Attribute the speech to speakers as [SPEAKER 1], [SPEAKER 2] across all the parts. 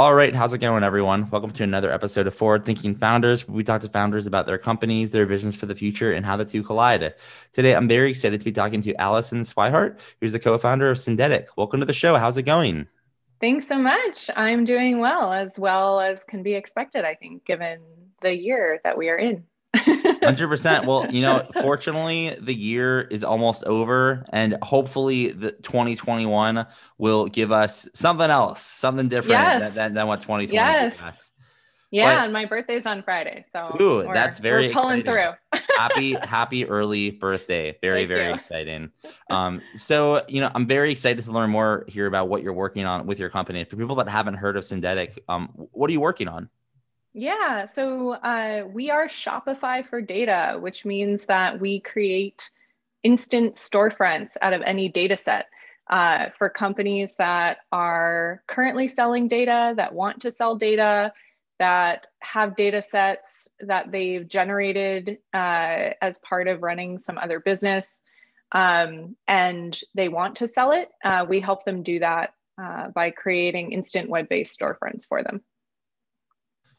[SPEAKER 1] All right, how's it going, everyone? Welcome to another episode of Forward Thinking Founders. We talk to founders about their companies, their visions for the future, and how the two collide. Today, I'm very excited to be talking to Allison Swihart, who's the co-founder of Syndetic. Welcome to the show. How's it going?
[SPEAKER 2] Thanks so much. I'm doing well, as well as can be expected, I think, given the year that we are in.
[SPEAKER 1] Hundred percent. Well, you know, fortunately, the year is almost over, and hopefully, the 2021 will give us something else, something different yes. than, than, than, what 2020 yes.
[SPEAKER 2] Yeah, but, and my birthday's on Friday, so
[SPEAKER 1] ooh, that's very
[SPEAKER 2] we're pulling exciting.
[SPEAKER 1] through. happy, happy early birthday! Very, Thank very you. exciting. Um, so you know, I'm very excited to learn more here about what you're working on with your company. For people that haven't heard of Syndetic, um, what are you working on?
[SPEAKER 2] Yeah, so uh, we are Shopify for data, which means that we create instant storefronts out of any data set uh, for companies that are currently selling data, that want to sell data, that have data sets that they've generated uh, as part of running some other business, um, and they want to sell it. Uh, we help them do that uh, by creating instant web based storefronts for them.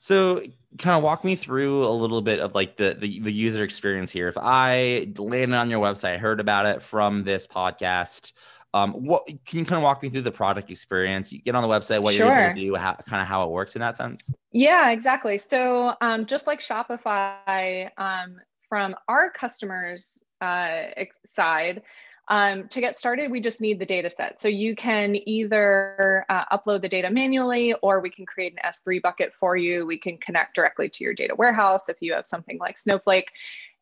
[SPEAKER 1] So, kind of walk me through a little bit of like the, the, the user experience here. If I landed on your website, heard about it from this podcast, um, what can you kind of walk me through the product experience? You get on the website, what sure. you're able to do, how, kind of how it works in that sense.
[SPEAKER 2] Yeah, exactly. So, um, just like Shopify, um, from our customers' uh, side, um, to get started, we just need the data set. So you can either uh, upload the data manually or we can create an S3 bucket for you. We can connect directly to your data warehouse if you have something like Snowflake.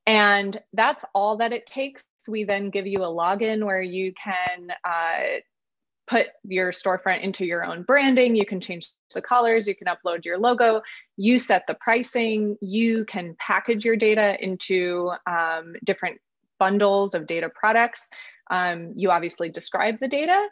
[SPEAKER 2] And that's all that it takes. We then give you a login where you can uh, put your storefront into your own branding. You can change the colors, you can upload your logo, you set the pricing, you can package your data into um, different bundles of data products um, you obviously describe the data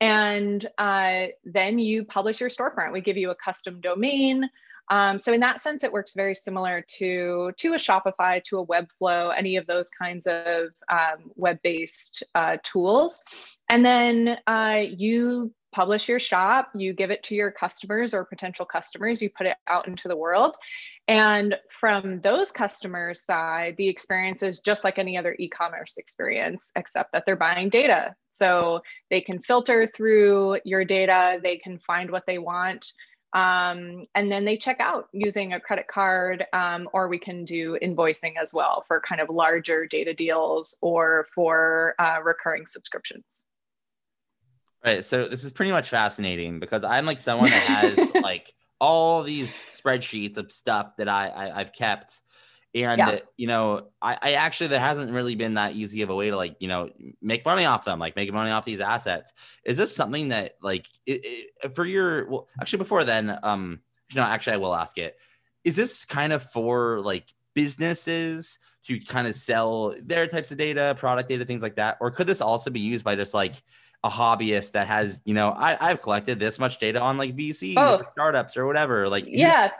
[SPEAKER 2] and uh, then you publish your storefront. We give you a custom domain. Um, so in that sense, it works very similar to, to a Shopify, to a Webflow, any of those kinds of um, web-based uh, tools. And then uh, you publish your shop, you give it to your customers or potential customers, you put it out into the world. And from those customers' side, the experience is just like any other e commerce experience, except that they're buying data. So they can filter through your data, they can find what they want. Um, and then they check out using a credit card, um, or we can do invoicing as well for kind of larger data deals or for uh, recurring subscriptions.
[SPEAKER 1] Right. So this is pretty much fascinating because I'm like someone that has like all these spreadsheets of stuff that I, I have kept. And yeah. you know, I, I actually there hasn't really been that easy of a way to like, you know, make money off them, like make money off these assets. Is this something that like it, it, for your well actually before then, um, you know, actually I will ask it. Is this kind of for like businesses to kind of sell their types of data, product data, things like that? Or could this also be used by just like a hobbyist that has, you know, I, I've collected this much data on like VC or startups or whatever. Like,
[SPEAKER 2] yeah,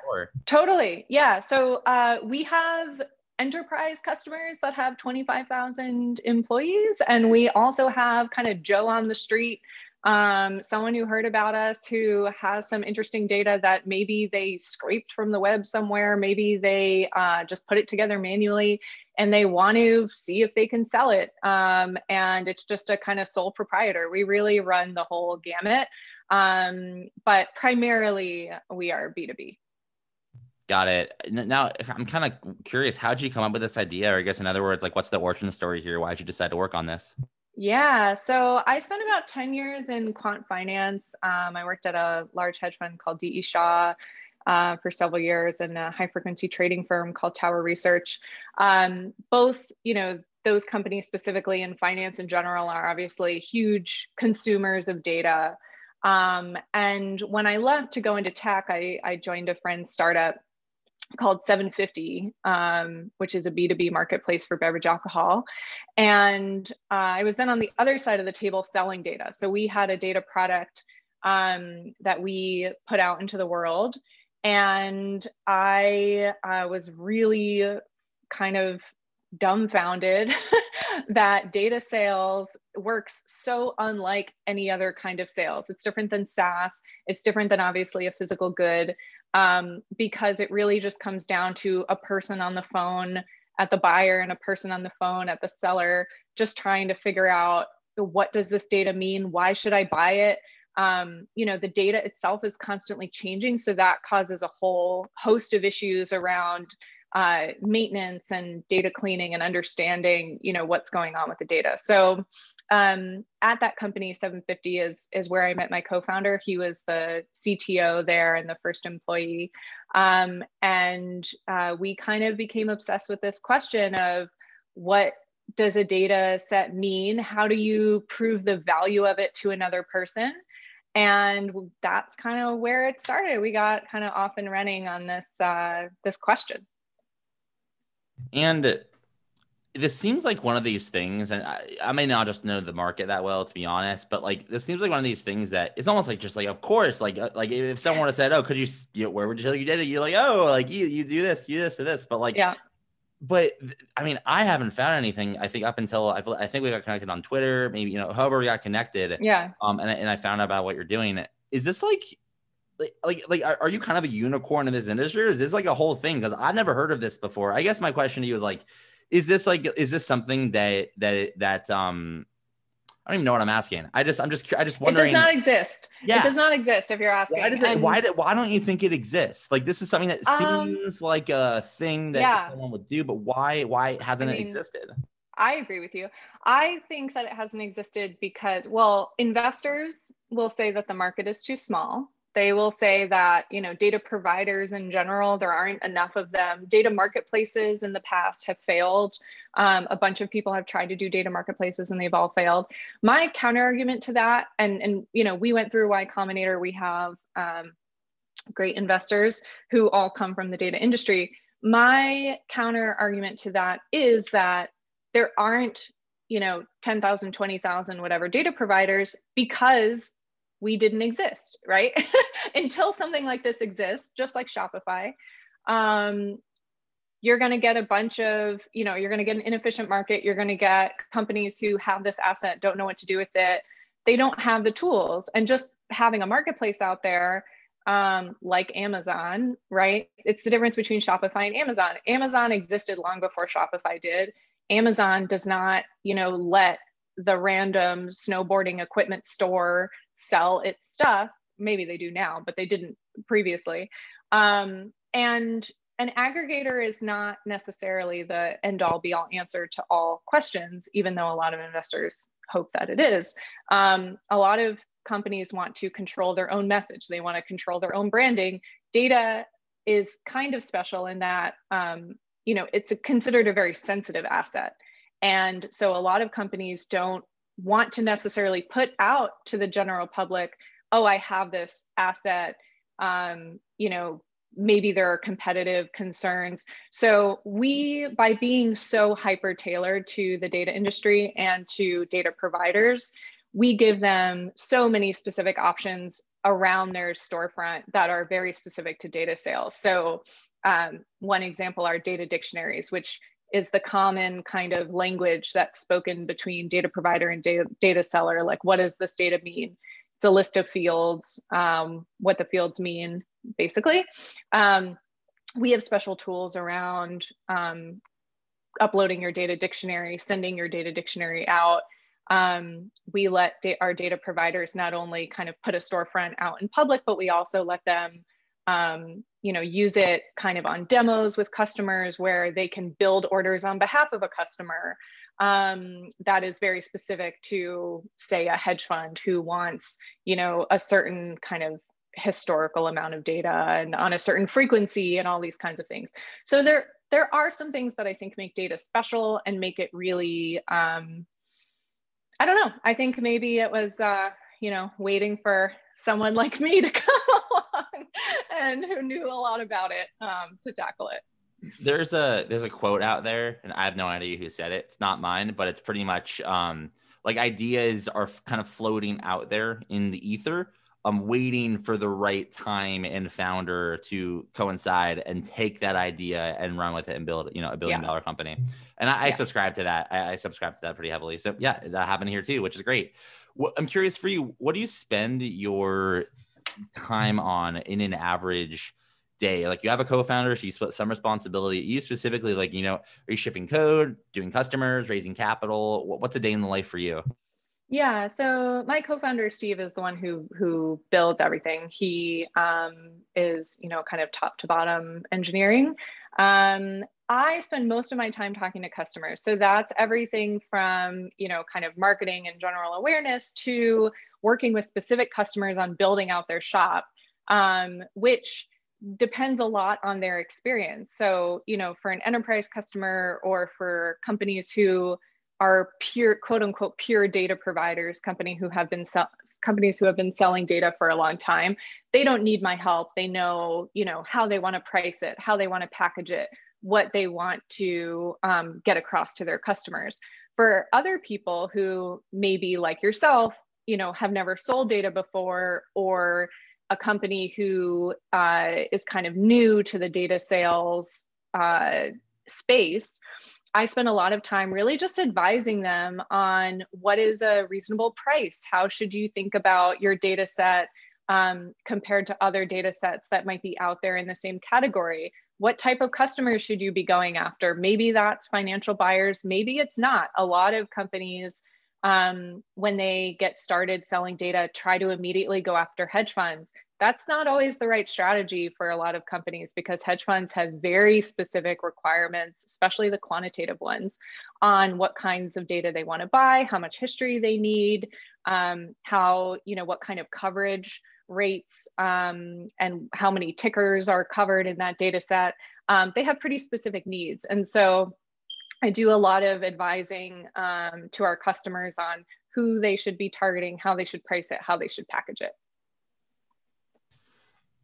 [SPEAKER 2] totally. Yeah. So uh, we have enterprise customers that have 25,000 employees. And we also have kind of Joe on the street um, someone who heard about us who has some interesting data that maybe they scraped from the web somewhere, maybe they uh, just put it together manually and they want to see if they can sell it. Um, and it's just a kind of sole proprietor. We really run the whole gamut, um, but primarily we are B2B.
[SPEAKER 1] Got it. Now I'm kind of curious. How'd you come up with this idea? Or I guess in other words, like what's the origin story here? Why did you decide to work on this?
[SPEAKER 2] Yeah, so I spent about 10 years in quant finance. Um, I worked at a large hedge fund called D.E. Shaw uh, for several years and a high frequency trading firm called Tower Research. Um, both, you know, those companies specifically in finance in general are obviously huge consumers of data. Um, and when I left to go into tech, I, I joined a friend's startup called 750, um, which is a B2B marketplace for beverage alcohol. And uh, I was then on the other side of the table selling data. So we had a data product um, that we put out into the world. And I uh, was really kind of dumbfounded that data sales works so unlike any other kind of sales. It's different than SaaS, it's different than obviously a physical good um, because it really just comes down to a person on the phone at the buyer and a person on the phone at the seller, just trying to figure out what does this data mean? Why should I buy it? Um, you know, the data itself is constantly changing. So that causes a whole host of issues around uh, maintenance and data cleaning and understanding, you know, what's going on with the data. So um, at that company, 750 is is where I met my co-founder. He was the CTO there and the first employee, um, and uh, we kind of became obsessed with this question of what does a data set mean? How do you prove the value of it to another person? And that's kind of where it started. We got kind of off and running on this uh, this question.
[SPEAKER 1] And this seems like one of these things, and I, I, may not just know the market that well, to be honest, but like this seems like one of these things that it's almost like just like, of course, like uh, like if someone said, "Oh, could you, you know, where would you tell you did it?" You're like, "Oh, like you you do this, you do this, to this," but like,
[SPEAKER 2] yeah.
[SPEAKER 1] But I mean, I haven't found anything. I think up until I, I think we got connected on Twitter, maybe you know, however we got connected.
[SPEAKER 2] Yeah.
[SPEAKER 1] Um, and and I found out about what you're doing. Is this like like like like are, you kind of a unicorn in this industry or is this like a whole thing because i've never heard of this before i guess my question to you is like is this like is this something that that that um I don't even know what I'm asking. I just, I'm just, I just wondering.
[SPEAKER 2] It does not exist. Yeah. It does not exist if you're asking.
[SPEAKER 1] Why, does it, and, why, why don't you think it exists? Like, this is something that um, seems like a thing that yeah. someone would do, but why, why hasn't I mean, it existed?
[SPEAKER 2] I agree with you. I think that it hasn't existed because, well, investors will say that the market is too small they will say that you know data providers in general there aren't enough of them data marketplaces in the past have failed um, a bunch of people have tried to do data marketplaces and they've all failed. My counter argument to that and and you know we went through y combinator. We have um, great investors who all come from the data industry. My counter argument to that is that there aren't you know 10,000 20,000 whatever data providers because we didn't exist, right? Until something like this exists, just like Shopify, um, you're going to get a bunch of, you know, you're going to get an inefficient market. You're going to get companies who have this asset, don't know what to do with it. They don't have the tools. And just having a marketplace out there, um, like Amazon, right? It's the difference between Shopify and Amazon. Amazon existed long before Shopify did. Amazon does not, you know, let the random snowboarding equipment store sell its stuff. Maybe they do now, but they didn't previously. Um, and an aggregator is not necessarily the end all be all answer to all questions, even though a lot of investors hope that it is. Um, a lot of companies want to control their own message, they want to control their own branding. Data is kind of special in that um, you know it's a, considered a very sensitive asset and so a lot of companies don't want to necessarily put out to the general public, oh, I have this asset. Um, you know, maybe there are competitive concerns. So we, by being so hyper tailored to the data industry and to data providers, we give them so many specific options around their storefront that are very specific to data sales. So um, one example are data dictionaries, which is the common kind of language that's spoken between data provider and data, data seller. Like, what does this data mean? It's a list of fields, um, what the fields mean, basically. Um, we have special tools around um, uploading your data dictionary, sending your data dictionary out. Um, we let da our data providers not only kind of put a storefront out in public, but we also let them um, you know use it kind of on demos with customers where they can build orders on behalf of a customer um, that is very specific to say a hedge fund who wants you know a certain kind of historical amount of data and on a certain frequency and all these kinds of things. So there there are some things that i think make data special and make it really um, i don't know. I think maybe it was uh, you know waiting for someone like me to come along and who knew a lot about it um, to tackle it.
[SPEAKER 1] There's a there's a quote out there and i have no idea who said it. It's not mine but it's pretty much um like ideas are kind of floating out there in the ether i'm waiting for the right time and founder to coincide and take that idea and run with it and build you know a billion yeah. dollar company and I, yeah. I, subscribe to that I, I subscribe to that pretty heavily so yeah that happened here too which is great i'm curious for you what do you spend your time on in an average day? Like you have a co-founder, so you split some responsibility. You specifically, like you know, are you shipping code, doing customers, raising capital? What's a day in the life for you?
[SPEAKER 2] Yeah, so my co-founder Steve is the one who who builds everything. He um, is you know kind of top to bottom engineering. Um, I spend most of my time talking to customers. So that's everything from, you know, kind of marketing and general awareness to working with specific customers on building out their shop, um, which depends a lot on their experience. So, you know, for an enterprise customer or for companies who are pure quote unquote pure data providers, company who have been sell- companies who have been selling data for a long time, they don't need my help. They know, you know, how they want to price it, how they want to package it, what they want to um, get across to their customers. For other people who maybe like yourself, you know, have never sold data before or a company who uh, is kind of new to the data sales uh, space, I spend a lot of time really just advising them on what is a reasonable price. How should you think about your data set um, compared to other data sets that might be out there in the same category? What type of customers should you be going after? Maybe that's financial buyers, maybe it's not. A lot of companies um, when they get started selling data, try to immediately go after hedge funds. That's not always the right strategy for a lot of companies because hedge funds have very specific requirements, especially the quantitative ones, on what kinds of data they want to buy, how much history they need, um, how, you know, what kind of coverage rates um, and how many tickers are covered in that data set. Um, they have pretty specific needs. And so I do a lot of advising um, to our customers on who they should be targeting, how they should price it, how they should package it.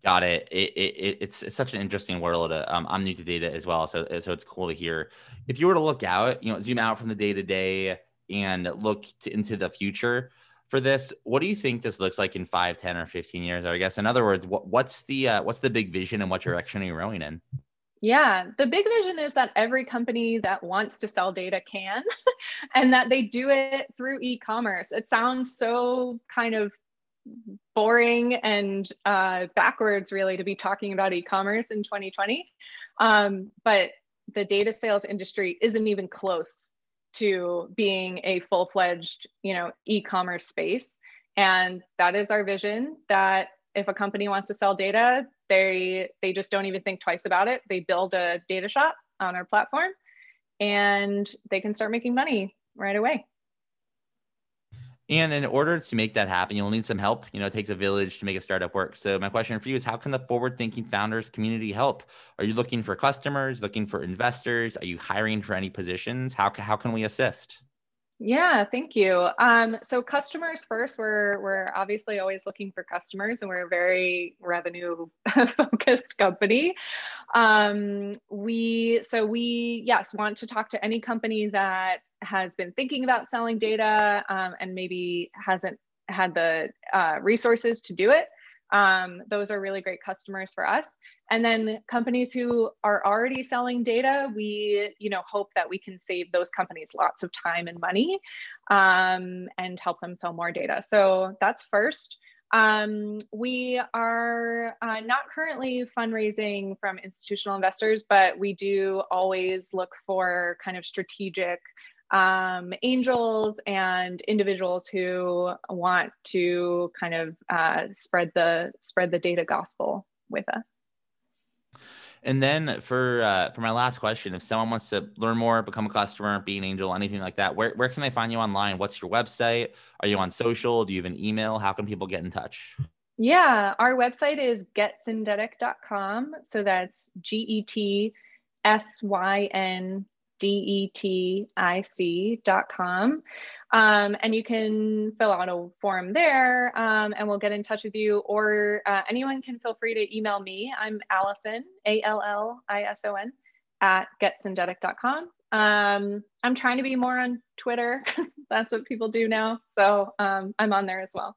[SPEAKER 1] Got it. It, it. it's, it's such an interesting world. Um, I'm new to data as well, so so it's cool to hear. If you were to look out, you know, zoom out from the day to day and look to, into the future for this, what do you think this looks like in five, 10, or 15 years? Or I guess, in other words, what, what's the uh, what's the big vision and what direction are you rowing in?
[SPEAKER 2] Yeah, the big vision is that every company that wants to sell data can, and that they do it through e commerce. It sounds so kind of boring and uh, backwards, really, to be talking about e commerce in 2020. Um, but the data sales industry isn't even close to being a full fledged, you know, e commerce space. And that is our vision that if a company wants to sell data, they they just don't even think twice about it. They build a data shop on our platform and they can start making money right away.
[SPEAKER 1] And in order to make that happen, you'll need some help. You know, it takes a village to make a startup work. So my question for you is how can the forward thinking founders community help? Are you looking for customers, looking for investors? Are you hiring for any positions? How, how can we assist?
[SPEAKER 2] Yeah, thank you. Um, so customers first, we're we're obviously always looking for customers, and we're a very revenue focused company. Um, we so we yes want to talk to any company that has been thinking about selling data um, and maybe hasn't had the uh, resources to do it. Um, those are really great customers for us. And then companies who are already selling data, we you know hope that we can save those companies lots of time and money um, and help them sell more data. So that's first. Um, we are uh, not currently fundraising from institutional investors, but we do always look for kind of strategic um, angels and individuals who want to kind of uh, spread the spread the data gospel with us.
[SPEAKER 1] And then for uh, for my last question, if someone wants to learn more, become a customer, be an angel, anything like that, where, where can they find you online? What's your website? Are you on social? Do you have an email? How can people get in touch?
[SPEAKER 2] Yeah, our website is getsyndetic.com. So that's G E T S Y N D E T I C.com. Um, and you can fill out a form there um, and we'll get in touch with you. Or uh, anyone can feel free to email me. I'm Allison, A L L I S O N, at getsyndetic.com. Um, I'm trying to be more on Twitter because that's what people do now. So um, I'm on there as well.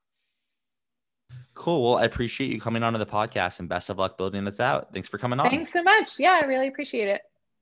[SPEAKER 1] Cool. Well, I appreciate you coming onto the podcast and best of luck building this out. Thanks for coming on.
[SPEAKER 2] Thanks so much. Yeah, I really appreciate it.